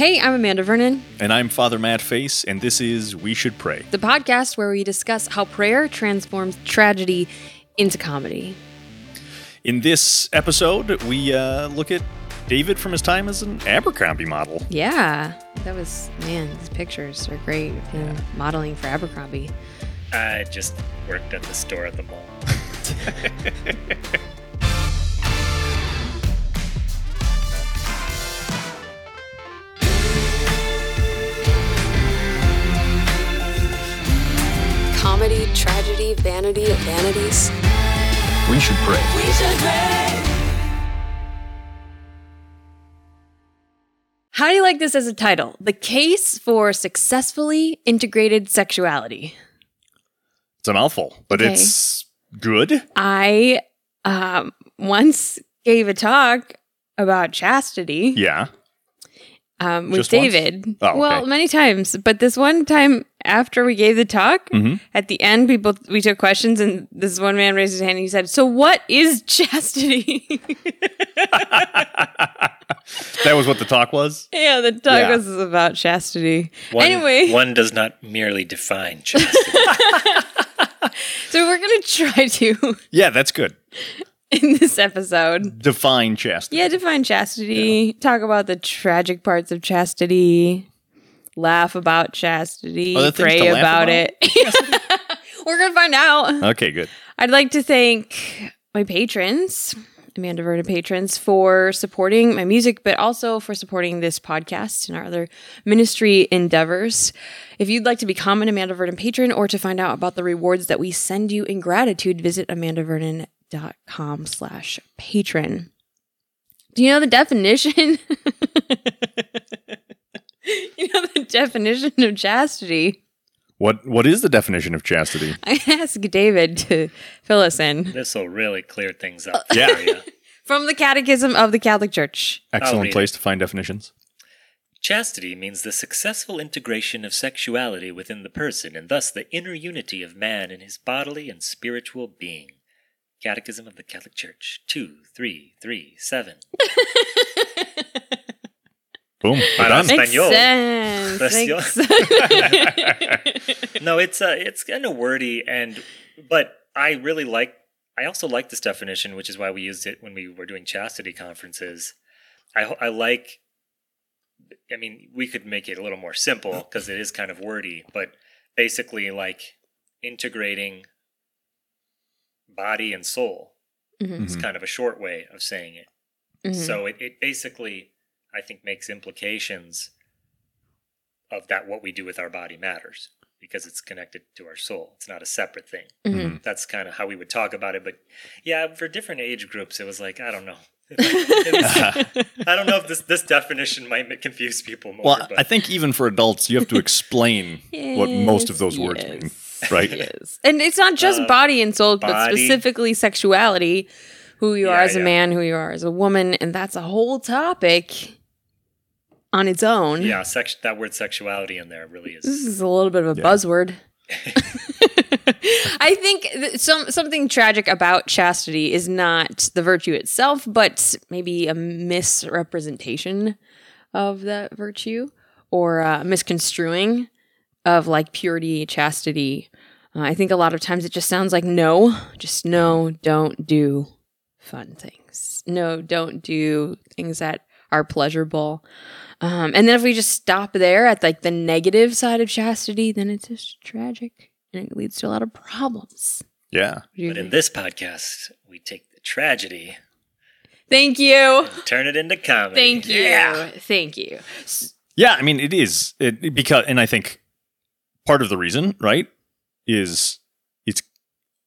Hey, I'm Amanda Vernon, And I'm Father Matt Fish, and this is We Should Pray. the podcast where we discuss how prayer transforms tragedy into comedy. In this episode, we uh, look at David from his time as an Abercrombie model. Yeah, that was, man, these pictures are great. of him modeling for Abercrombie. I just worked at the store at the mall. Comedy, tragedy, vanity vanities. We Should Pray. How do you like this as a title? The Case for Successfully Integrated Sexuality. It's a mouthful, but Okay. it's good. I um, once gave a talk about chastity. Yeah. um, with Just once? David. Oh, Well, many times, but this one time after we gave the talk, Mhm. at the end, people we took questions, and this one man raised his hand and he said, "So, what is chastity?" That was what the talk was? yeah, the talk Yeah. was about chastity. One, anyway, one does not merely define chastity. so we're gonna try to Yeah, that's good. in this episode. Define chastity. Yeah, define chastity. Talk about the tragic parts of chastity. Laugh about chastity. Are Pray about, about? it. We're gonna find out. Okay, good. I'd like to thank my patrons, Amanda Vernon patrons, for supporting my music, but also for supporting this podcast and our other ministry endeavors. If you'd like to become an Amanda Vernon patron or to find out about the rewards that we send you in gratitude, visit amandavernon.com slash patron. Do you know the definition? you know the definition of chastity? What What is the definition of chastity? I asked David to fill us in. this will really clear things up. Yeah. for you. From the Catechism of the Catholic Church. Excellent oh, read place to find definitions. Chastity means the successful integration of sexuality within the person, and thus the inner unity of man in his bodily and spiritual being. Catechism of the Catholic Church, 2337. Boom. We're Para done. Spain. Makes sense. Español. No, it's uh, it's kind of wordy, and but I really like. I also like this definition, which is why we used it when we were doing chastity conferences. I I like. I mean, we could make it a little more simple because it is kind of wordy, but basically, like integrating body and soul Mhm, is kind of a short way of saying it. mhm. So it, it basically, I think, makes implications of that what we do with our body matters because it's connected to our soul. It's not a separate thing. Mhm. That's kind of how we would talk about it. But yeah, for different age groups, it was like I don't know. I don't know if this this definition might confuse people more. Well, but I think even for adults, you have to explain what most of Yes, those words mean, right? yes. And it's not just Uh, body and soul, but specifically sexuality, who you are Yeah, as a yeah. man, who you are as a woman, and that's a whole topic on its own. yeah, sex, that word sexuality in there really is. This is. is a little bit of a Yeah. buzzword. I think th- some something tragic about chastity is not the virtue itself, but maybe a misrepresentation of that virtue or uh, misconstruing of like purity, chastity. Uh, I think a lot of times it just sounds like no, just no, don't do fun things. No, don't do things that are pleasurable. Um, and then if we just stop there at like the negative side of chastity, then it's just tragic and it leads to a lot of problems. Yeah. What do But in this podcast, we take the tragedy, Thank you. turn it into comedy. Thank you. Yeah. Thank you. Yeah, I mean it is it, because, and I think part of the reason, right, is it's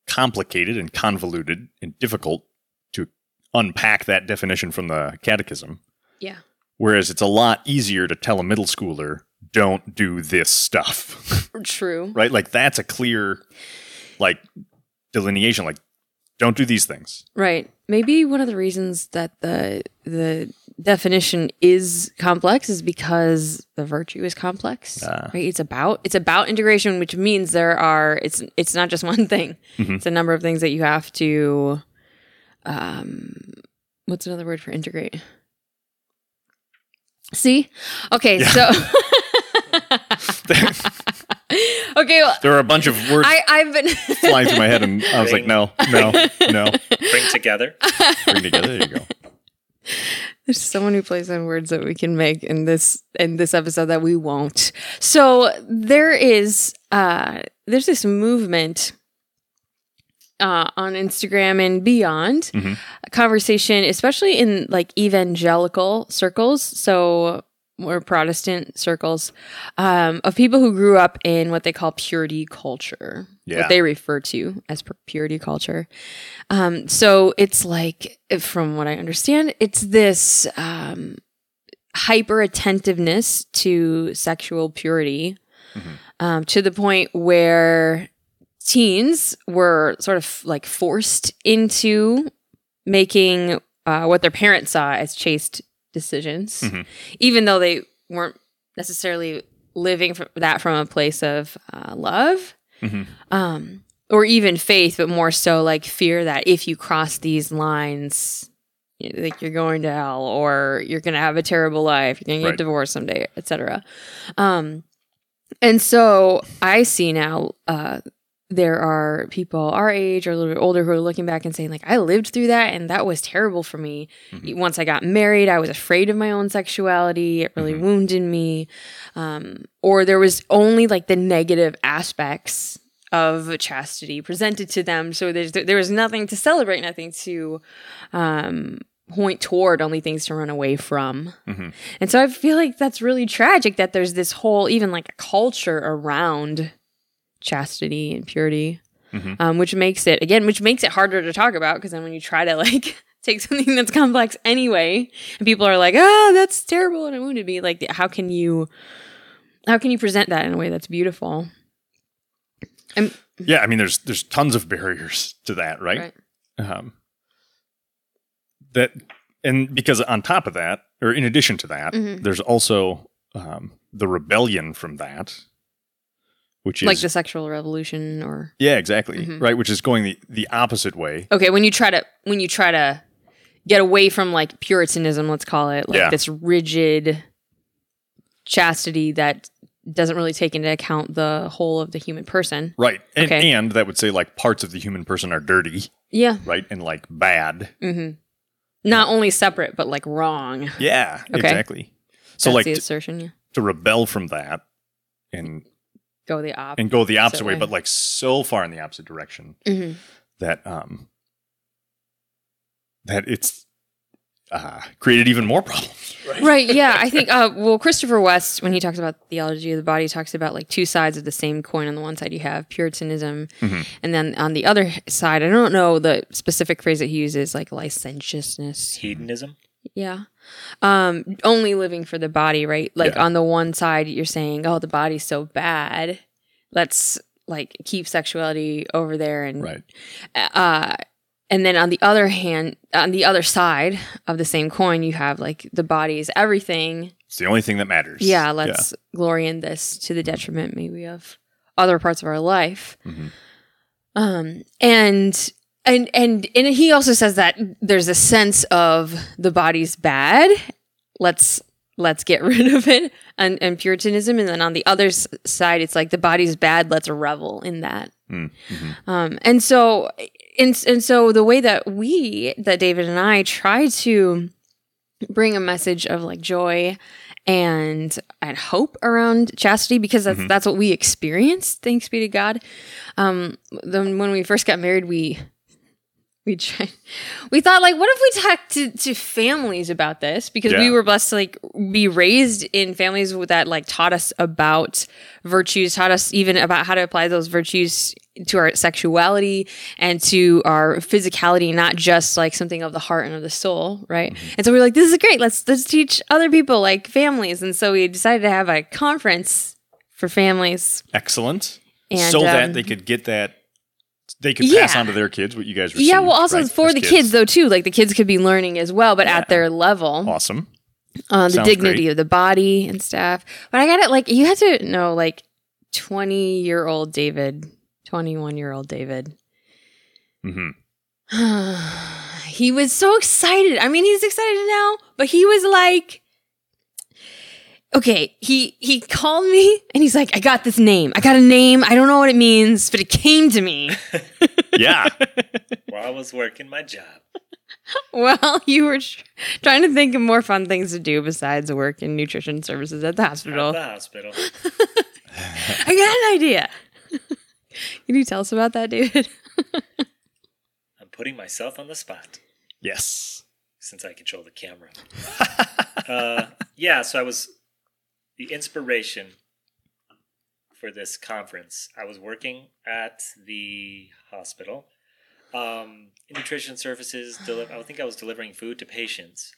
complicated and convoluted and difficult to unpack that definition from the catechism. Yeah. Whereas it's a lot easier to tell a middle schooler, "Don't do this stuff," True. right? Like that's a clear, like delineation. Like, don't do these things. Right. Maybe one of the reasons that the the definition is complex is because the virtue is complex. Ah. Right? It's about it's about integration, which means there are it's it's not just one thing. Mhm. It's a number of things that you have to um what's another word for integrate? See? Okay, so Okay, well, there are a bunch of words I I've been flying through my head, and I was like, no, no, no. Bring together. Bring together. There you go. There's someone who plays on words that we can make in this in this episode that we won't. So there is uh there's this movement uh on Instagram and beyond Mhm. a conversation, especially in like evangelical circles, so more Protestant circles, um, of people who grew up in what they call purity culture, Yeah. what they refer to as purity culture. Um, so it's like, from what I understand, it's this um, hyper attentiveness to sexual purity Mhm. um, to the point where teens were sort of like forced into making uh, what their parents saw as chaste decisions, Mhm. even though they weren't necessarily living from that from a place of uh, love Mhm. um, or even faith, but more so like fear that if you cross these lines, you know, like you're going to hell or you're going to have a terrible life, you're going to get Right. divorced someday, etc. Um, and so I see now uh, there are people our age or a little bit older who are looking back and saying like I lived through that and that was terrible for me. Mhm. Once I got married, I was afraid of my own sexuality. It really Mhm. wounded me. Um, or there was only like the negative aspects of chastity presented to them. So there's there was nothing to celebrate, nothing to um, point toward, only things to run away from. Mhm. And so I feel like that's really tragic that there's this whole even like a culture around chastity and purity, Mhm. um, which makes it again, which makes it harder to talk about because then when you try to like take something that's complex anyway, and people are like, "Oh, that's terrible," and it wounded me. Like, how can you, how can you present that in a way that's beautiful? And Yeah, I mean, there's there's tons of barriers to that, right? Um, that and because on top of that, or in addition to that, Mhm. there's also um, the rebellion from that, which is like the sexual revolution, or yeah, exactly Mhm. right, which is going the the opposite way. okay, when you try to when you try to get away from like Puritanism, let's call it, like Yeah. this rigid chastity that doesn't really take into account the whole of the human person. Right, and, Okay. and that would say like parts of the human person are dirty, Yeah. right, and like bad. mm-hmm. Not only separate, but like wrong. Yeah, Okay. exactly. So That's like the assertion. Yeah. to rebel from that and Go the opposite and go the opposite way, way. but like so far in the opposite direction Mhm. that um that it's uh created even more problems. right yeah i think uh, well christopher west when he talks about theology of the body talks about like two sides of the same coin on the one side you have puritanism Mhm. and then on the other side i don't know the specific phrase that he uses like licentiousness Hedonism. Yeah um only living for the body right like Yeah. on the one side you're saying oh the body's so bad let's like keep sexuality over there and Right. uh and then on the other hand on the other side of the same coin you have like the body is everything It's the only thing that matters. yeah let's glory in this to the detriment maybe of other parts of our life Mhm. um and and and and he also says that there's a sense of the body's bad let's let's get rid of it and, and puritanism and then on the other s- side it's like the body's bad let's revel in that Mm, mhm. um, and so, and, and so the way that we, that David and I try to bring a message of like joy and and hope around chastity because that's Mhm. that's what we experienced. Thanks be to God. Um, then when we first got married, we we tried, we thought like, what if we talked to, to families about this because we were blessed to like be raised in families that like taught us about virtues, taught us even about how to apply those virtues to our sexuality and to our physicality, not just like something of the heart and of the soul, right? And so we were like, this is great. Let's let's teach other people like families. And so we decided to have a conference for families. Excellent. And, so that um, they could get that they could pass Yeah. on to their kids what you guys received. Yeah, well, also right, for as the kids. though too. Like the kids could be learning as well, but Yeah. at their level, Awesome. uh, the Sounds dignity great. of the body and stuff. But I got it. Like you had to know, like twenty year old David, twenty one year old David. hmm he was so excited. I mean, he's excited now, but he was like, okay, he he called me and he's like, I got this name. I got a name. I don't know what it means, but it came to me. Yeah. While I was working my job. well, you were tr- trying to think of more fun things to do besides work in nutrition services at the hospital. At hospital. the hospital. I got an idea. Can you tell us about that, David? I'm putting myself on the spot yes. since I control the camera. uh, yeah, so I was the inspiration for this conference. I was working at the hospital, um, in nutrition services. Deli- I think I was delivering food to patients,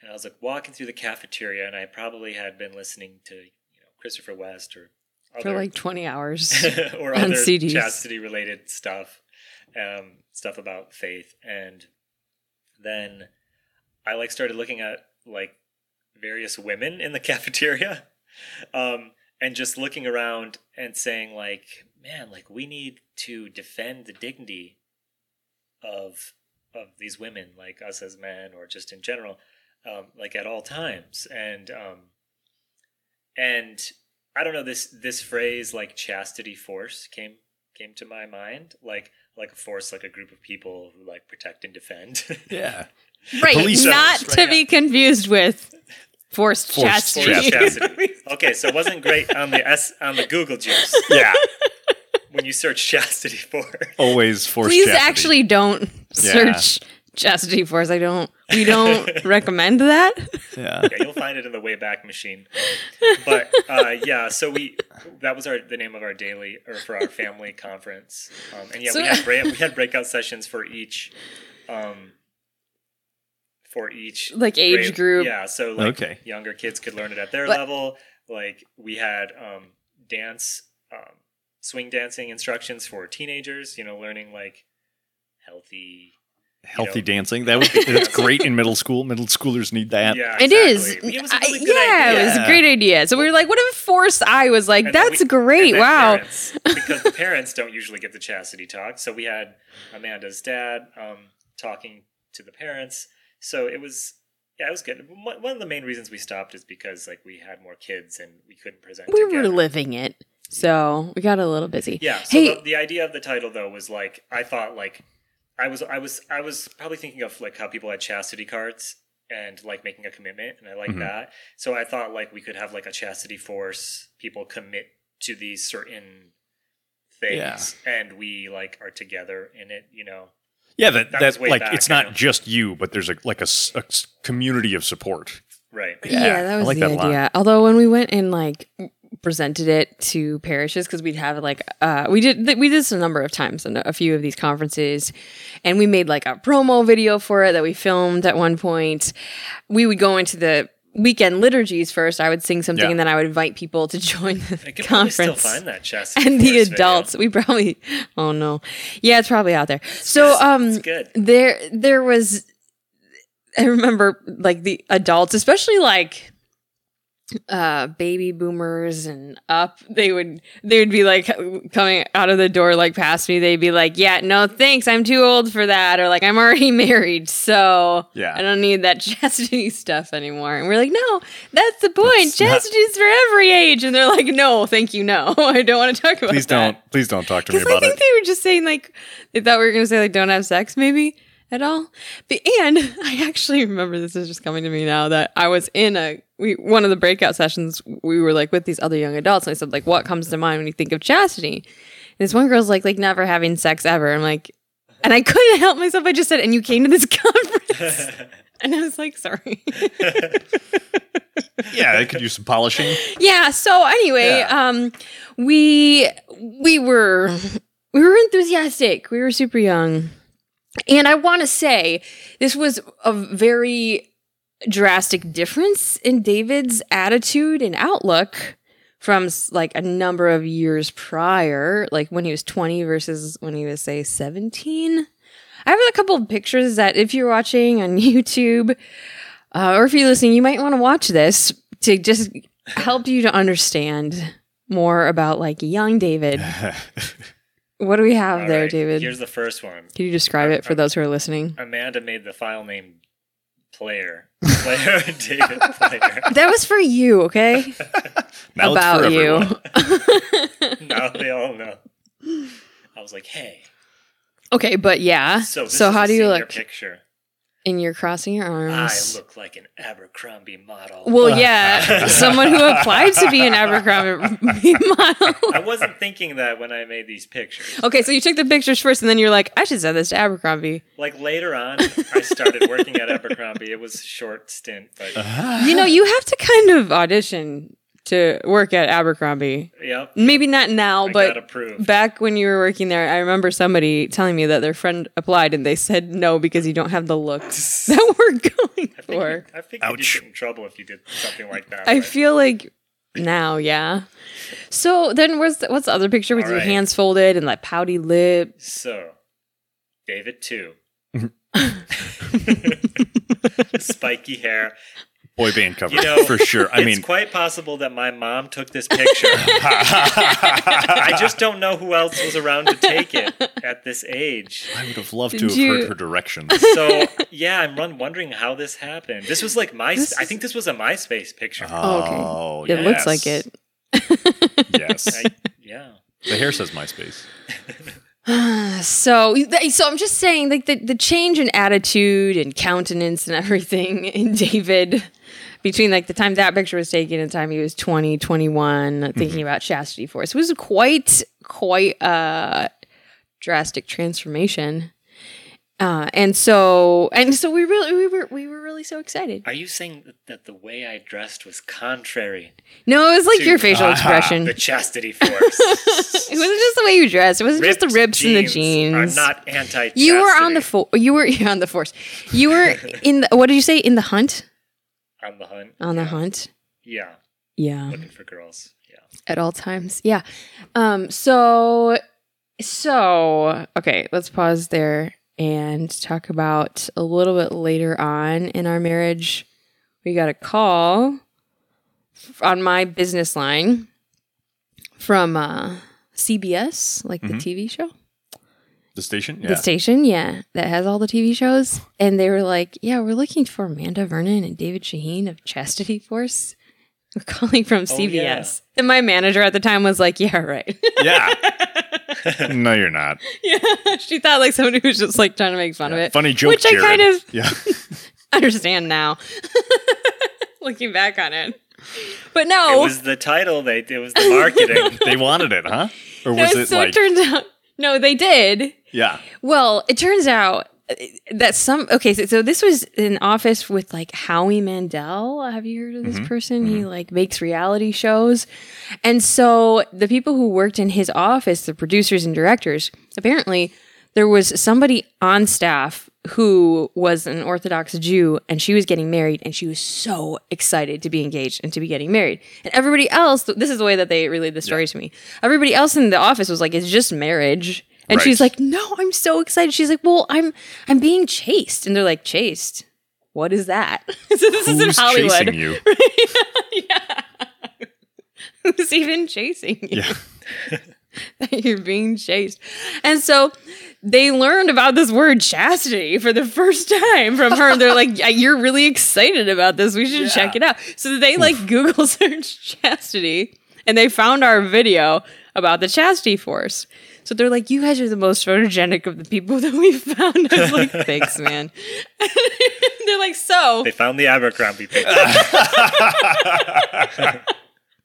and I was like walking through the cafeteria, and I probably had been listening to you know Christopher West or For like 20 hours. or on other CDs. chastity related stuff, um, stuff about faith, and then I like started looking at like various women in the cafeteria, um, and just looking around and saying like, man, like we need to defend the dignity of of these women, like us as men, or just in general, um, like at all times, and um, and I don't know this this phrase like chastity force came came to my mind like like a force like a group of people who like protect and defend Yeah. right. Police not service, to right, be confused with forced, Forced chastity. Force chastity. Okay, so it wasn't great on the S on the Google juice Yeah. when you search chastity for Always forced Please chastity. actually don't Yeah. search chastity force. I don't. We don't recommend that. Yeah. Yeah, you'll find it in the Wayback Machine. But uh, yeah, so we that was our the name of our daily or for our family conference, um, and yeah, So- we had break, we had breakout sessions for each, um, for each Like age grade- group. Yeah, so like Okay. younger kids could learn it at their But- level. Like we had um, dance, um, swing dancing instructions for teenagers. You know, learning like healthy. Healthy know. dancing. That was that's great in middle school. Middle schoolers need that. Yeah, It is. exactly. It was a I- really good yeah, idea. it was a great idea. So we were like, what if Force I was like, And that's we- great. Wow. parents, because the parents don't usually get the chastity talk. So we had Amanda's dad um, talking to the parents. So it was, yeah, it was good. One one of the main reasons we stopped is because like we had more kids and we couldn't present. We were living it. So we got a little busy. Yeah. So Hey, the, the idea of the title though was like I thought like I was I was I was probably thinking of like how people had chastity cards and like making a commitment and I like Mhm. that. So I thought like we could have like a chastity force people commit to these certain things and we like are together in it, you know. Yeah, that, That that, way like back, it's not just you, but there's a like a community of support. Right. yeah, Yeah, that was like the that a lot. idea. Although when we went and like presented it to parishes, because we'd have like uh, we did th- we did this a number of times in a few of these conferences, and we made like a promo video for it that we filmed at one point. We would go into the weekend liturgies first. I would sing something, Yeah. and then I would invite people to join the I can probably still conference. find that chastity and the force video. adults, we probably oh no, yeah, it's probably out there. So um, It's good. there there was i remember like the adults especially like uh baby boomers and up they would they would be like coming out of the door like past me they'd be like yeah no thanks i'm too old for that or like i'm already married so Yeah. i don't need that chastity stuff anymore and we're like no that's the point That's not- chastity's for every age and they're like no thank you no i don't want to talk about Please that don't please don't talk to me about. I think it. they were just saying like they thought we were going to say like don't have sex maybe at all. But and I actually remember this is just coming to me now that I was in a we one of the breakout sessions we were like with these other young adults and I said like what comes to mind when you think of chastity? And this one girl's like like never having sex ever. I'm like and I couldn't help myself. I just said and you came to this conference. And I was like, sorry. Yeah, I could use some polishing. yeah so anyway Yeah. um we we were we were enthusiastic we were super young and i want to say this was a very drastic difference in david's attitude and outlook from like a number of years prior like when he was 20 versus when he was say 17 i have a couple of pictures that if you're watching on youtube uh, or if you're listening, you might want to watch this to just help you to understand more about like young David. What do we have All there, right, David? Here's the first one. Can you describe it for those who are listening? Amanda made the file name Player. Player David Player. That was for you, okay? Now it's About for you. everyone. now they all know. I was like, hey. Okay, but yeah. So So, is how do you look? Picture. And you're crossing your arms. I look like an Abercrombie model. well, yeah, someone who applied to be an Abercrombie model. I wasn't thinking that when I made these pictures. Okay, so you took the pictures first, and then you're like, I should send this to Abercrombie. Like later on, I started working at Abercrombie. It was a short stint, but You know, you have to kind of audition to work at Abercrombie. yep, Maybe not now, I but back when you were working there, I remember somebody telling me that their friend applied and they said no because you don't have the looks that we're going I think, for. I think you'd Ouch. get in trouble if you did something like that. I but- feel like now, yeah. So then, what's the, what's the other picture with All your right. hands folded and like pouty lips? So, David too. Spiky hair. Boy band cover You know, for sure. I mean, it's quite possible that my mom took this picture. I just don't know who else was around to take it at this age. I would have loved to have you- heard her directions. So yeah, I'm run wondering how this happened. This was like my. This I think this was a MySpace picture. Oh, oh okay. Oh, It looks like it. Yes. I- yeah. the hair says MySpace. So, so I'm just saying, like the the change in attitude and countenance and everything in David between like the time that picture was taken and the time he was 20, 21, thinking about chastity force It was quite quite a drastic transformation. Uh, and so and so we really we were we were really so excited. Are you saying that, that the way I dressed was contrary No, it was like to your facial expression. the chastity force? it wasn't just the way you dressed. It wasn't just the Ripped ribs and the jeans jeans. Are not anti. You were on the fo- you were on the force. You were in the what did you say in the hunt? On the hunt. On the yeah. hunt. Yeah, Yeah. looking for girls. Yeah. At all times. Yeah. Um so so okay, let's pause there and talk about a little bit later on in our marriage. We got a call f- on my business line from uh CBS, like the TV show. The station? Yeah. the station, yeah, that has all the TV shows. And they were like, yeah, we're looking for Amanda Vernon and David Shaheen of Chastity Force. We're calling from oh, CBS. yeah. And my manager at the time was like, yeah, right. yeah. no, you're not. yeah. She thought like somebody was just like trying to make fun of it. Funny joke, Which I kind of Yeah. understand now. Looking back on it. But no. It was the title. They. It was the marketing. they wanted it, huh? Or no, was it so like it turns out no, they did. Yeah. Well, it turns out uh, that some okay, so, so this was an office with like Howie Mandel. Have you heard of this person? He like makes reality shows. And so the people who worked in his office, the producers and directors, apparently there was somebody on staff who was an Orthodox Jew and she was getting married and she was so excited to be engaged and to be getting married. And everybody else, this is the way that they relayed the story to me. Everybody else in the office was like, it's just marriage. And Right. she's like, "No, I'm so excited." She's like, "Well, I'm I'm being chased." And they're like, "Chased? What is that?" so this is in Who's Hollywood. chasing you? yeah. Who's even chasing you? Yeah. that you're being chased. And so they learned about this word chastity for the first time from her. They're like, yeah, you're really excited about this. We should check it out. So they like Google search chastity and they found our video about the chastity force. So they're like, you guys are the most photogenic of the people that we found. I was like, thanks, man. they're like, so They found the Abercrombie picture.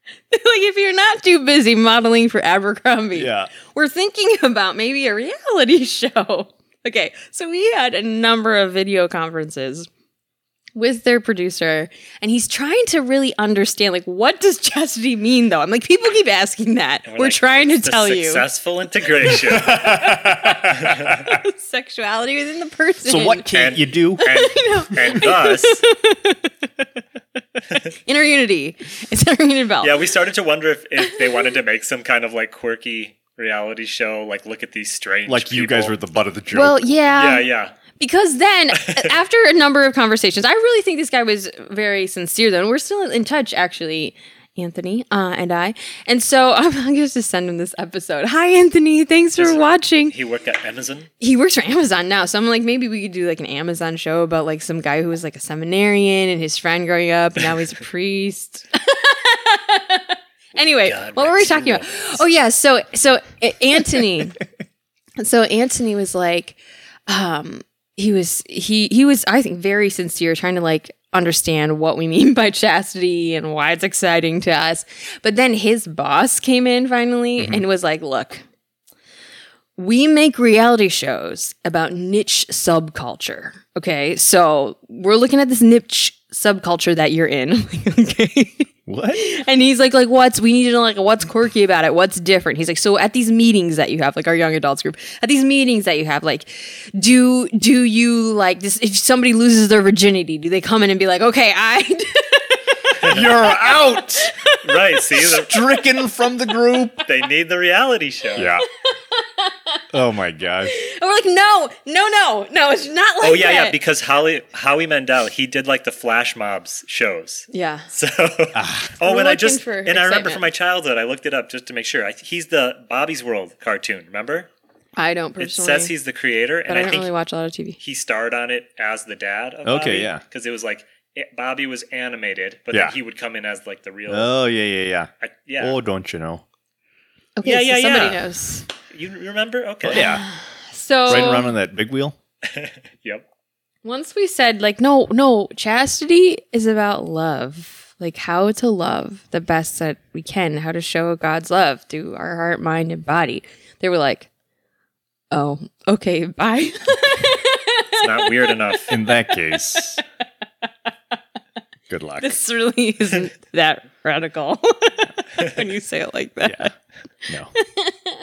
like if you're not too busy modeling for Abercrombie, Yeah. we're thinking about maybe a reality show. Okay, so we had a number of video conferences with their producer, and he's trying to really understand like what does chastity mean though. I'm like, people keep asking that. And We're, like, trying to "It's the tell you Successful integration. sexuality within the person. So what can't And- you do? and, and thus, inner unity? It's inner unity belt. yeah, we started to wonder if, if they wanted to make some kind of like quirky reality show, like look at these strange Like you guys people. were the butt of the joke. Well, yeah, Yeah, yeah. Because then, after a number of conversations, I really think this guy was very sincere, though. And we're still in touch, actually. Anthony uh, and I. And so I'm going to just send him this episode. Hi, Anthony. Thanks for watching. He worked at Amazon. He works for Amazon now. So I'm like, maybe we could do like an Amazon show about like some guy who was like a seminarian and his friend growing up and now he's a priest. anyway, God, what were we talking about? Oh yeah, so so Anthony. so Anthony was like, um, he was he he was I think very sincere, trying to like understand what we mean by chastity and why it's exciting to us. But then his boss came in finally mm-hmm. and was like, look. We make reality shows about niche subculture. Okay. So we're looking at this niche subculture that you're in. okay. What? And he's like, like, what's we need to know like what's quirky about it? What's different? He's like, so at these meetings that you have, like our young adults group, at these meetings that you have, like, do do you like this if somebody loses their virginity, do they come in and be like, okay, I You're out. Right. See, the, Stricken from the group. they need the reality show. Yeah. Oh my gosh. and we're like, no, no, no, no, it's not like Oh yeah, yeah. Because Howie Howie Mandel, he did like the flash mobs shows. yeah. So, Ah. oh, We're and I just for and I remember from my childhood, I looked it up just to make sure. I, he's the Bobby's World cartoon. Remember? I don't personally. It says he's the creator, but and I I, don't think really watch a lot of TV. he starred on it as the dad. Of Okay, yeah. Because it was like it, Bobby was animated, but Yeah. then he would come in as like the real. Oh yeah, yeah, yeah. I, yeah, Oh, don't you know? Okay, Yeah, so yeah, somebody yeah. knows. you remember? Okay. Oh, Yeah. So Riding around on that big wheel. Yep. once we said like no no chastity is about love like how to love the best that we can how to show god's love through our heart mind and body they were like oh okay bye It's not weird enough. In that case, good luck. this really isn't that radical when you say it like that Yeah. No.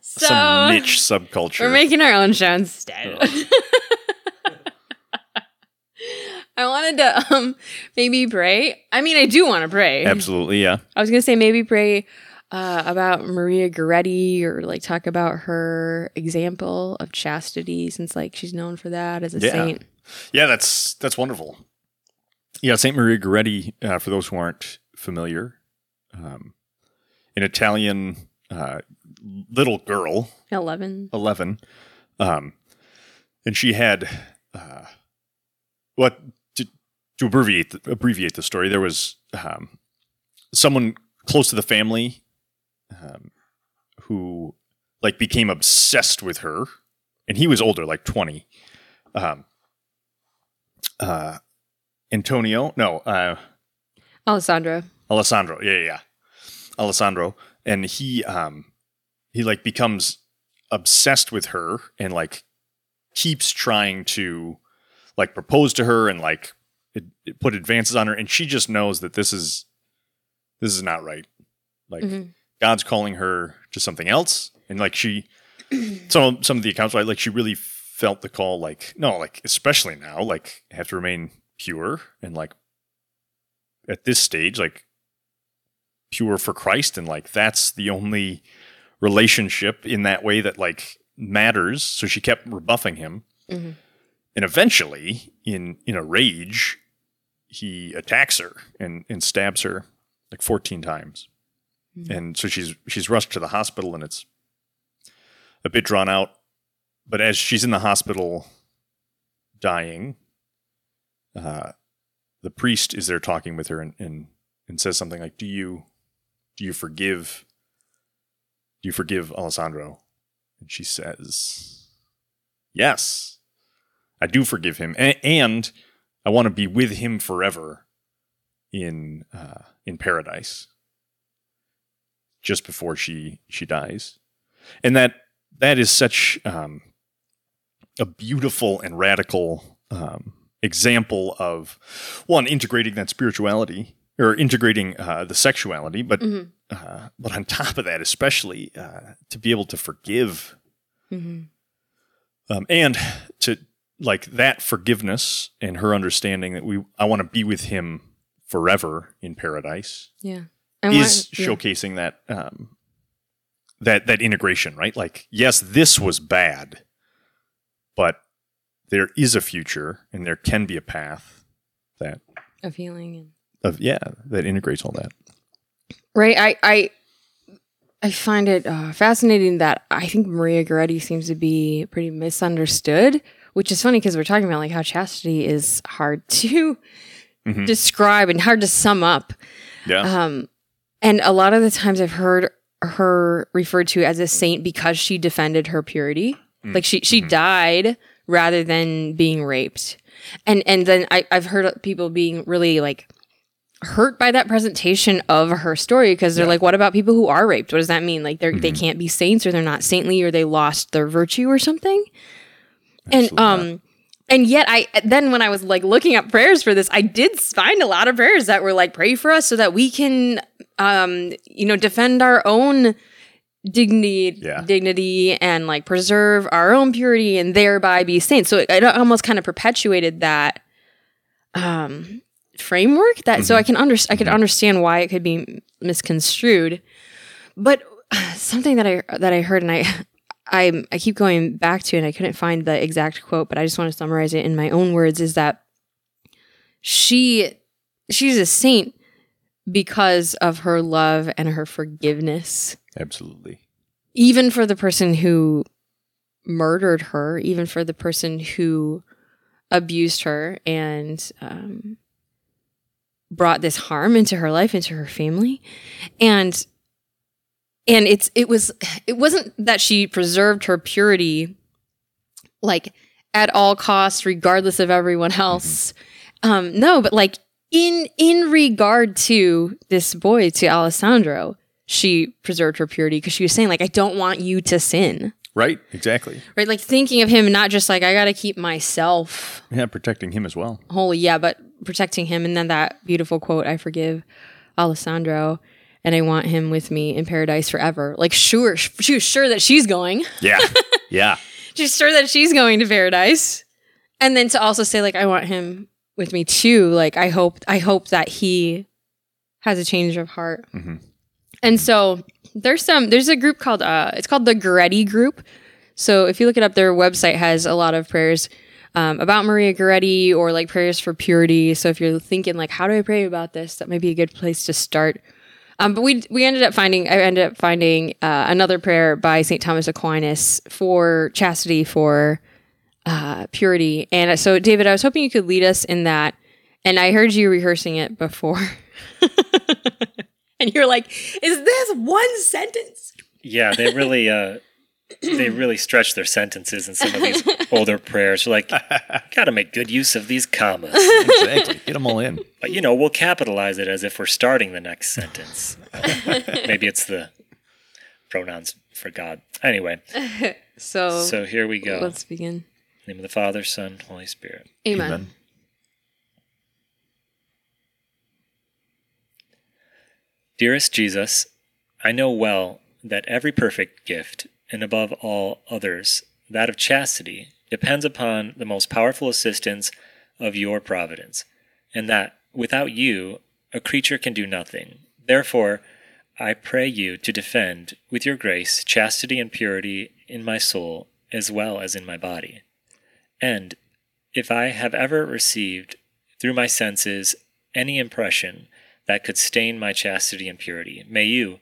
so Some niche subculture. we're making our own show instead I wanted to um maybe pray. I mean, I do want to pray. Absolutely, yeah. I was gonna say maybe pray uh, about Maria Goretti or like talk about her example of chastity since like she's known for that as a Yeah. saint. Yeah, that's that's wonderful. Yeah, Saint Maria Goretti. Uh, for those who aren't familiar, um, an Italian uh, little girl, Eleven. eleven, um, and she had uh, what to, to abbreviate the, abbreviate the story. There was um, someone close to the family um, who like became obsessed with her, and he was older, like twenty. Um, uh, Antonio, no, uh, Alessandro. Alessandro. Yeah, yeah, yeah. Alessandro. And he um he like becomes obsessed with her and like keeps trying to like propose to her and like it, it put advances on her and she just knows that this is this is not right. Like Mhm. God's calling her to something else and like she some some of the accounts right like she really felt the call like no like especially now like have to remain pure and like at this stage like pure for Christ and like that's the only relationship in that way that like matters. So she kept rebuffing him. Mhm. and eventually in in a rage he attacks her and and stabs her like 14 times. And so she's she's rushed to the hospital and it's a bit drawn out. But as she's in the hospital dying uh the priest is there talking with her and and, and says something like do you do you forgive do you forgive alessandro? And she says yes i do forgive him and, and i want to be with him forever in uh in paradise just before she she dies. And that that is such um a beautiful and radical um example of one integrating that spirituality or integrating uh, the sexuality, but Mhm. uh, but on top of that, especially uh, to be able to forgive Mhm. um, and to like that forgiveness and her understanding that we I want to be with him forever in paradise Yeah. And is why- yeah. showcasing that um, that that integration, right? Like, yes, this was bad, but there is a future and there can be a path that of healing and of yeah that integrates all that. Right. I I I find it uh, fascinating that I think Maria Goretti seems to be pretty misunderstood, which is funny because we're talking about like how chastity is hard to Mhm. describe and hard to sum up. Yeah, Um, and a lot of the times I've heard her referred to as a saint because she defended her purity. Like she she died rather than being raped. And and then I, I've heard people being really like hurt by that presentation of her story because they're like, what about people who are raped? What does that mean? Like they're they can't be saints or they're not saintly or they lost their virtue or something. And Absolutely not. um and yet I then when I was like looking up prayers for this, I did find a lot of prayers that were like pray for us so that we can um you know defend our own dignity Yeah. dignity and like preserve our own purity and thereby be saints. So it, it almost kind of perpetuated that um framework that so I can under I could understand why it could be misconstrued. But something that I that I heard and I I I keep going back to and I couldn't find the exact quote, but I just want to summarize it in my own words is that she she's a saint because of her love and her forgiveness absolutely. even for the person who murdered her, even for the person who abused her and um, brought this harm into her life, into her family, and and it's it was it wasn't that she preserved her purity like at all costs, regardless of everyone else. Um, no, but like in in regard to this boy, to Alessandro, she preserved her purity because she was saying like i don't want you to sin Right, exactly. right like thinking of him not just like i gotta keep myself Yeah, protecting him as well. holy yeah but protecting him and then that beautiful quote i forgive alessandro and i want him with me in paradise forever like sure she was sure that she's going Yeah, yeah. she's sure that she's going to paradise and then to also say like i want him with me too. Like i hope i hope that he has a change of heart. Mhm. and so there's some there's a group called uh it's called the Goretti group. So if you look it up their website has a lot of prayers um, about maria goretti or like prayers for purity. So if you're thinking like how do i pray about this? That might be a good place to start. Um, but we we ended up finding I ended up finding uh, another prayer by Saint Thomas Aquinas for chastity for uh, purity. And so, David, I was hoping you could lead us in that. And I heard you rehearsing it before, and you're like, "Is this one sentence?" Yeah, they really uh they really stretch their sentences in some of these older prayers. They're like, gotta make good use of these commas. exactly. Get them all in. But you know, we'll capitalize it as if we're starting the next sentence. Maybe it's the pronouns for God. Anyway, So, so here we go. let's begin. In the name of the Father, Son, Holy Spirit. Amen. Amen. Dearest Jesus, I know well that every perfect gift, and above all others, that of chastity, depends upon the most powerful assistance of your providence, and that without you, a creature can do nothing. Therefore, I pray you to defend, with your grace, chastity and purity in my soul as well as in my body. And if I have ever received, through my senses, any impression that could stain my chastity and purity, may you,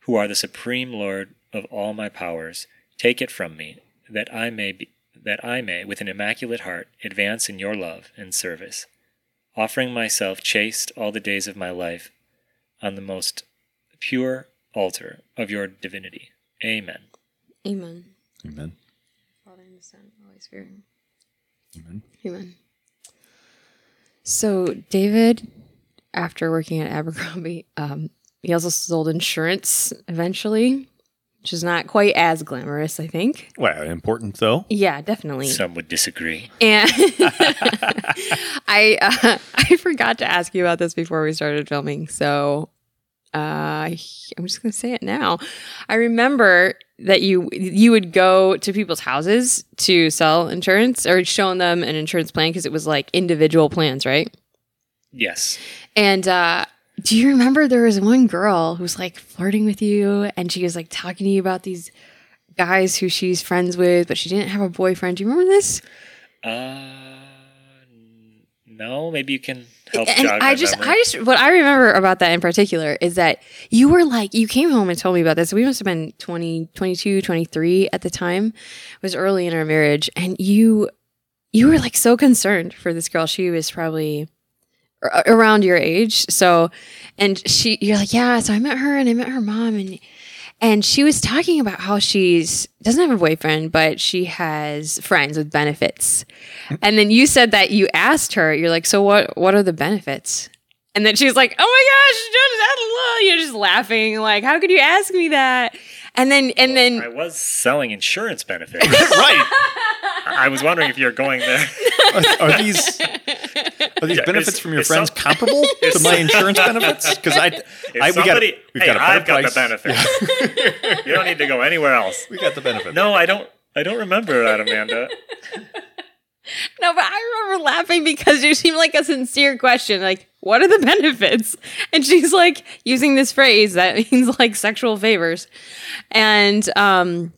who are the supreme Lord of all my powers, take it from me, that I may be, that I may, with an immaculate heart, advance in your love and service, offering myself chaste all the days of my life on the most pure altar of your divinity. Amen. Amen. Amen. Father and the Son, Holy Spirit. Amen. Amen. So David, after working at Abercrombie, um, he also sold insurance eventually, which is not quite as glamorous, I think. Well, important though. Yeah, definitely. Some would disagree. And I uh, I forgot to ask you about this before we started filming, so uh, I'm just gonna say it now. I remember that you you would go to people's houses to sell insurance or showing them an insurance plan because it was like individual plans, right? Yes. And uh, do you remember there was one girl who was like flirting with you, and she was like talking to you about these guys who she's friends with, but she didn't have a boyfriend. Do you remember this? Uh, no, maybe you can help and I just, memory. I just, what I remember about that in particular is that you were like, you came home and told me about this. We must have been 20, 22, 23 at the time. It was early in our marriage. And you, you were like so concerned for this girl. She was probably around your age. So, and she, you're like, yeah. So I met her and I met her mom and, and she was talking about how she's doesn't have a boyfriend, but she has friends with benefits. And then you said that you asked her, you're like, so what? What are the benefits? And then she's like, oh my gosh, you're just laughing. Like, how could you ask me that? And then, and then, I was selling insurance benefits. right. I was wondering if you're going there. Are, are these are these Yeah, benefits is- from your is friends some- comparable to my insurance benefits? Because I, If I we got somebody, we've hey, got a better I've got price. the benefit. you don't need to go anywhere else. We got the benefit. No, I don't. I don't remember that, Amanda. No, but I remember laughing because you seemed like a sincere question. Like, what are the benefits? And she's like using this phrase that means like sexual favors. And, um,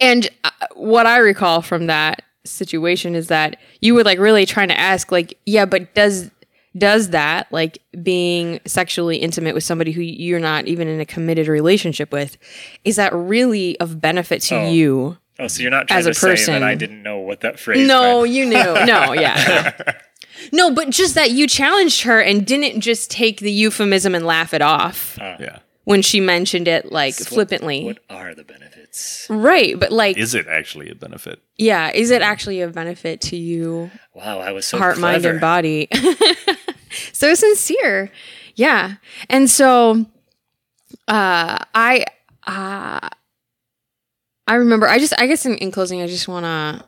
and uh, what I recall from that situation is that you were like really trying to ask, like, yeah, but does does that like being sexually intimate with somebody who you're not even in a committed relationship with, is that really of benefit to Oh. you? Oh, so you're not trying As a to say person. that I didn't know what that phrase No, meant. you knew. No, yeah. No. no, but just that you challenged her and didn't just take the euphemism and laugh it off Yeah. when she mentioned it like So flippantly. What are the benefits? Right, but like Is it actually a benefit? yeah, is it actually a benefit to you Wow, I was so heart, mind, and body. so sincere. Yeah. And so uh I uh I remember I just I guess in, in closing I just wanna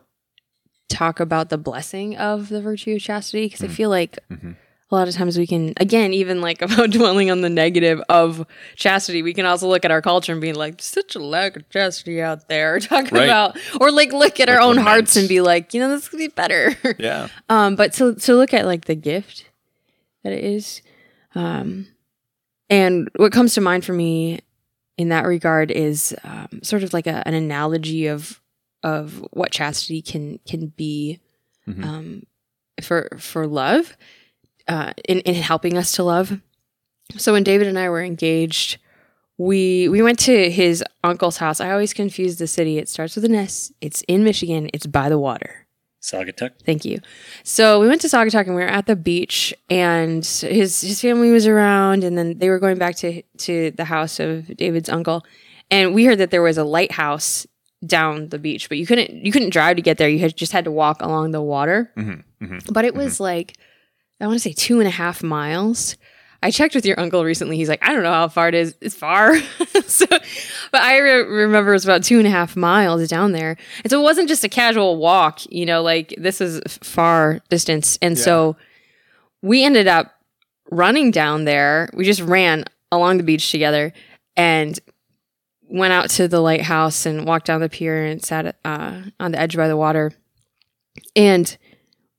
talk about the blessing of the virtue of chastity because I feel like Mhm. a lot of times we can again even like about dwelling on the negative of chastity we can also look at our culture and be like such a lack of chastity out there talk Right. about or like look at our own lament. hearts and be like you know this could be better Yeah. um, but to to look at like the gift that it is, um, and what comes to mind for me in that regard is um, sort of like a, an analogy of of what chastity can can be Mhm. um, for for love, uh, in in helping us to love. So when David and I were engaged, we we went to his uncle's house. I always confuse the city. It starts with an S. It's in Michigan. It's by the water. Saugatuck. Thank you. So we went to Saugatuck and we were at the beach, and his his family was around, and then they were going back to to the house of David's uncle, and we heard that there was a lighthouse down the beach, but you couldn't you couldn't drive to get there. You had just had to walk along the water, Mhm, mhm. but it was like I want to say two and a half miles. I checked with your uncle recently. He's like, I don't know how far it is. It's far. so, but I re- remember it was about two and a half miles down there. And so it wasn't just a casual walk, you know, like this is far distance. And so we ended up running down there. We just ran along the beach together and went out to the lighthouse and walked down the pier and sat uh, on the edge by the water. And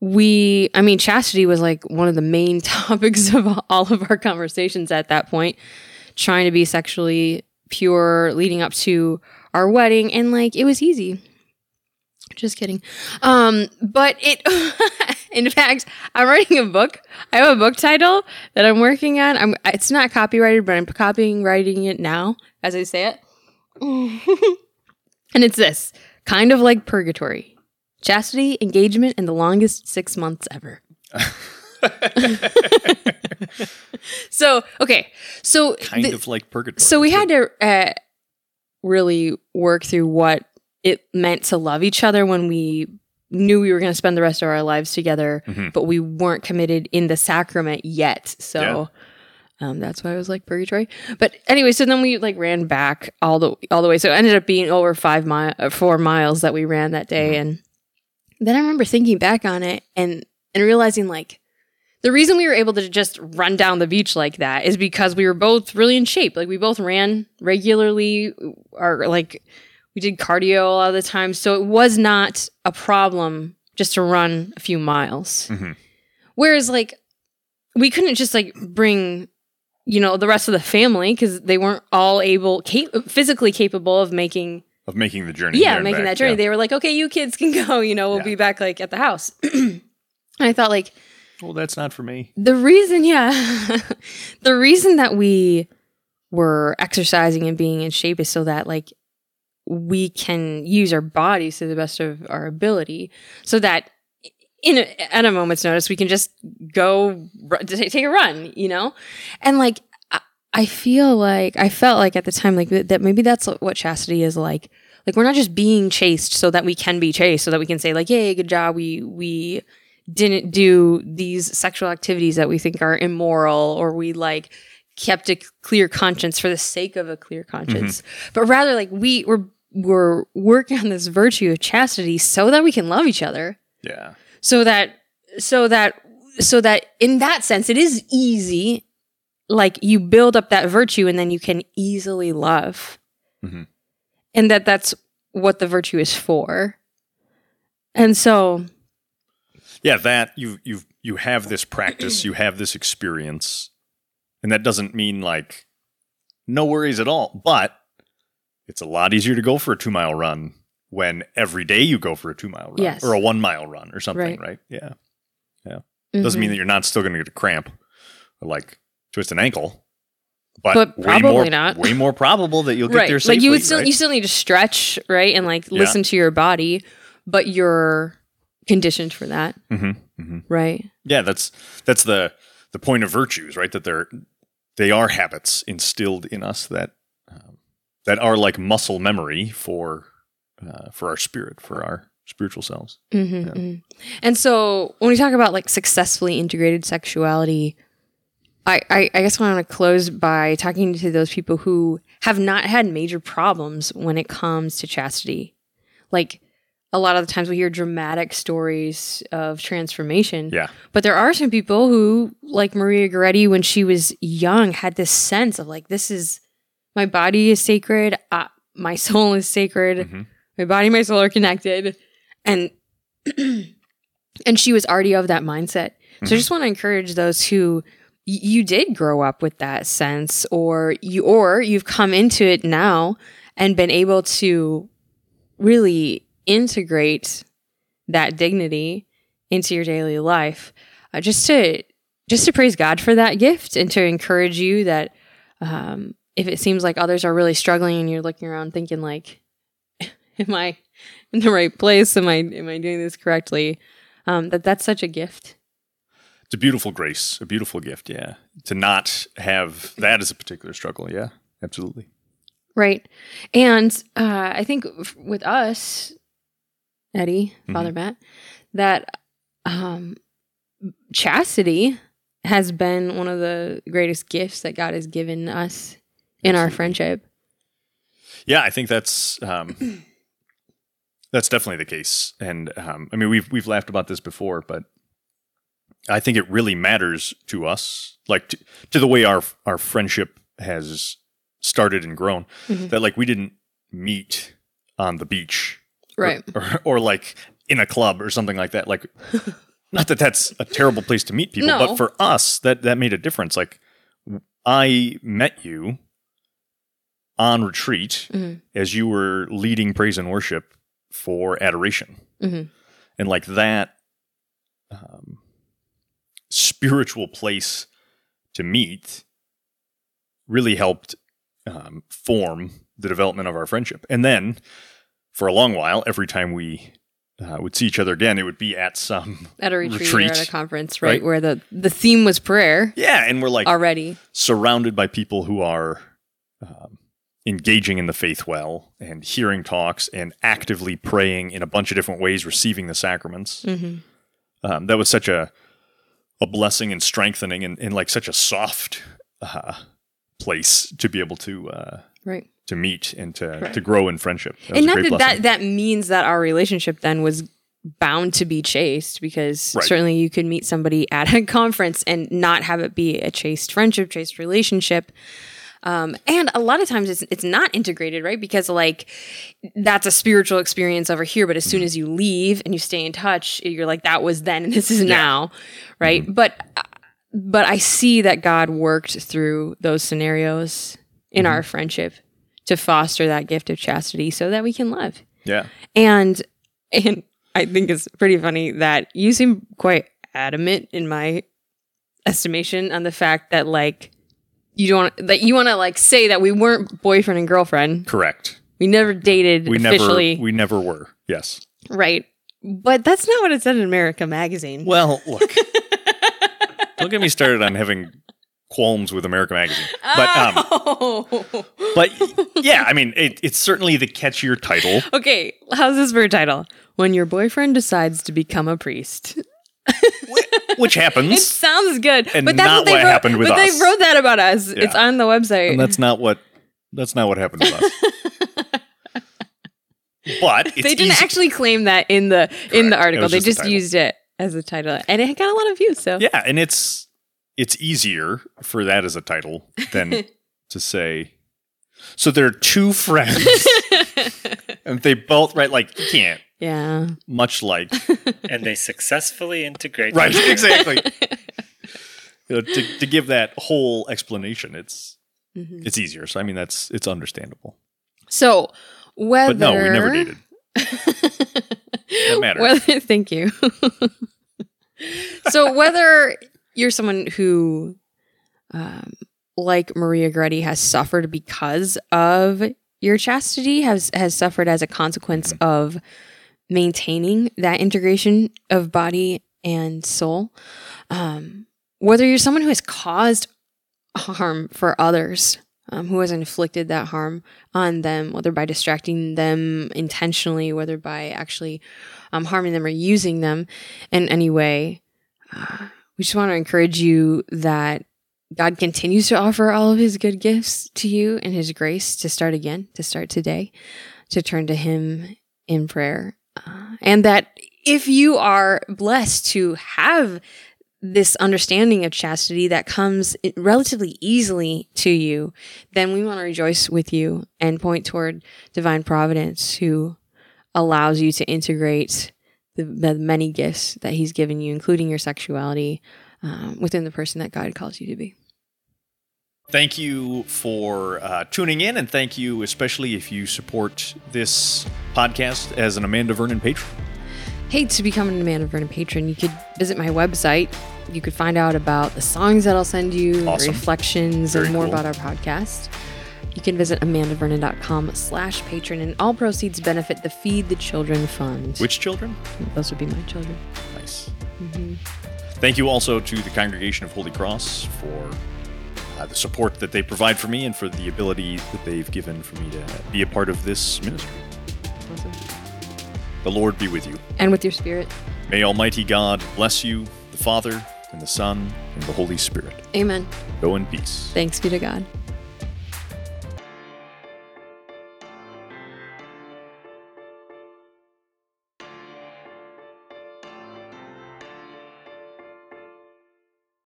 we i mean chastity was like one of the main topics of all of our conversations at that point trying to be sexually pure leading up to our wedding. And like it was easy. Just kidding. Um but it in fact i'm writing a book. I have a book title that i'm working on. I'm it's not copyrighted but i'm copying writing it now as i say it. And it's this kind of like purgatory chastity, engagement, and the longest six months ever. so okay, so Kind the- of like purgatory. so we had to uh, really work through what it meant to love each other when we knew we were going to spend the rest of our lives together, Mhm. but we weren't committed in the sacrament yet. So. Um, that's why I was like purgatory. But anyway, so then we like ran back all the all the way. So it ended up being over five mile, uh, four miles that we ran that day. And then I remember thinking back on it and and realizing like the reason we were able to just run down the beach like that is because we were both really in shape. Like we both ran regularly, or like we did cardio a lot of the time. So it was not a problem just to run a few miles. Mhm. Whereas like we couldn't just like bring you know the rest of the family because they weren't all able cap- physically capable of making of making the journey. yeah making back, that journey yeah. they were like okay you kids can go you know we'll Yeah. be back like at the house and i thought like well, that's not for me. the reason, yeah, the reason that we were exercising and being in shape is so that like we can use our bodies to the best of our ability, so that in a, at a moment's notice we can just go take take a run, you know, and like I, feel like I felt like at the time like that, maybe that's what chastity is like. Like we're not just being chased so that we can be chased, so that we can say like, "Yay, good job, we we didn't do these sexual activities that we think are immoral or we like kept a clear conscience for the sake of a clear conscience mm-hmm. but rather like we were we're working on this virtue of chastity so that we can love each other Yeah. so that so that so that in that sense it is easy like you build up that virtue and then you can easily love Mhm. and that that's what the virtue is for and so Yeah, that you you you have this practice, you have this experience, and that doesn't mean like no worries at all. But it's a lot easier to go for a two mile run when every day you go for a two mile run Yes. or a one mile run or something, Right. right? Yeah. Doesn't mean that you're not still going to get a cramp or like twist an ankle. But, But way probably more, not. Way more probable that you'll get right there safely. like you would still right? you still need to stretch right and like Yeah. listen to your body but you're conditioned for that Mhm, mhm. right Yeah, that's that's the the point of virtues, right? That they're they are habits instilled in us that um, that are like muscle memory for uh, for our spirit, for our spiritual selves. hmm Yeah. And so when we talk about like successfully integrated sexuality, I, I, I guess I want to close by talking to those people who have not had major problems when it comes to chastity. Like a lot of the times we hear dramatic stories of transformation. Yeah, But there are some people who, like Maria Goretti, when she was young, had this sense of like, this is my body is sacred, uh, my soul is sacred, Mhm. my body, and my soul are connected, and and she was already of that mindset. So I just want to encourage those who you did grow up with that sense, or you or you've come into it now and been able to really integrate that dignity into your daily life. Uh, just to just to praise god for that gift and to encourage you that um, if it seems like others are really struggling and you're looking around thinking like am i in the right place? Am i am i doing this correctly? Um, that that's such a gift it's a beautiful grace, a beautiful gift. Yeah, to not have that as a particular struggle. Yeah, absolutely. right and uh, i think f- with us eddie father matt that um, chastity has been one of the greatest gifts that god has given us in our friendship Yeah, I think that's um, that's definitely the case. And um, I mean, we've we've laughed about this before, but I think it really matters to us, like to, to the way our our friendship has started and grown. Mhm. That like we didn't meet on the beach, right or, or, like in a club or something like that. Like, not that that's a terrible place to meet people, No. but for us, that that made a difference. Like, I met you on retreat Mhm. as you were leading praise and worship for adoration, Mhm. and like that um, spiritual place to meet really helped um, form the development of our friendship. And then for a long while, every time we uh, would see each other again, it would be at some at a retreat, Retreat, or at a conference right, right? where the the theme was prayer yeah, and we're like already surrounded by people who are um, engaging in the faith well and hearing talks and actively praying in a bunch of different ways, receiving the sacraments. hmm Um, that was such a a blessing and strengthening and, and like such a soft uh, place to be able to uh, right to meet and to to grow in friendship. That and not that, blessing. that that means that our relationship then was bound to be chaste because Right. certainly you could meet somebody at a conference and not have it be a chaste friendship chaste relationship um, and a lot of times it's it's not integrated right? Because like that's a spiritual experience over here but as soon mm-hmm. as you leave and you stay in touch you're like that was then and this is now right? Mm-hmm. But but i see that god worked through those scenarios in our mm-hmm. friendship to foster that gift of chastity so that we can love. Yeah, and and I think it's pretty funny that you seem quite adamant in my estimation on the fact that like you don't that you want to like say that we weren't boyfriend and girlfriend. Correct. We never dated We officially, never we never were. Yes. right? But that's not what it said in America Magazine. Well, look. don't get me started on having qualms with America Magazine. But um Oh. but yeah, I mean it, it's certainly the catchier title. okay, how's this for a title? When your boyfriend decides to become a priest. Which happens. It sounds good, And but that's not what they what wrote. happened with but us. they wrote that about us. It's on the website. And that's not what that's not what happened with us. But it's they didn't easy- actually claim that in the in the article. was They just a just title. used it as a title, and it got a lot of views. So Yeah, and it's it's easier for that as a title than to say. So they're two friends, and they both write like you can't. yeah, Much like and they successfully integrate. right, exactly. You know, to to give that whole explanation, it's Mhm. it's easier. So I mean, that's it's understandable. So whether But no, we never dated. That matters. Whether, thank you. so whether you're someone who, um, like Maria Goretti, has suffered because of your chastity, has has suffered as a consequence Mm-hmm. of maintaining that integration of body and soul, um, whether you're someone who has caused harm for others. Um, who has inflicted that harm on them, whether by distracting them intentionally, whether by actually um, harming them or using them in any way. Uh, we just want to encourage you that God continues to offer all of his good gifts to you and his grace to start again, to start today, to turn to him in prayer. Uh, and that if you are blessed to have this understanding of chastity that comes relatively easily to you, then we want to rejoice with you and point toward divine providence who allows you to integrate the, the many gifts that he's given you, including your sexuality, um, within the person that God calls you to be. Thank you for uh, tuning in, and thank you especially if you support this podcast as an Amanda Vernon patron. Hey, to become an Amanda Vernon patron, you could visit my website. You could find out about the songs that I'll send you, Awesome. reflections, Very and more cool. about our podcast. You can visit amandavernon.com slash patron, and all proceeds benefit the Feed the Children Fund. Which children? Those would be my children. Nice. Thank you also to the Congregation of Holy Cross for uh, the support that they provide for me and for the ability that they've given for me to be a part of this ministry. Awesome. The Lord be with you. And with your spirit. May Almighty God bless you, the Father, and the Son, and the Holy Spirit. Amen. Go in peace. Thanks be to God.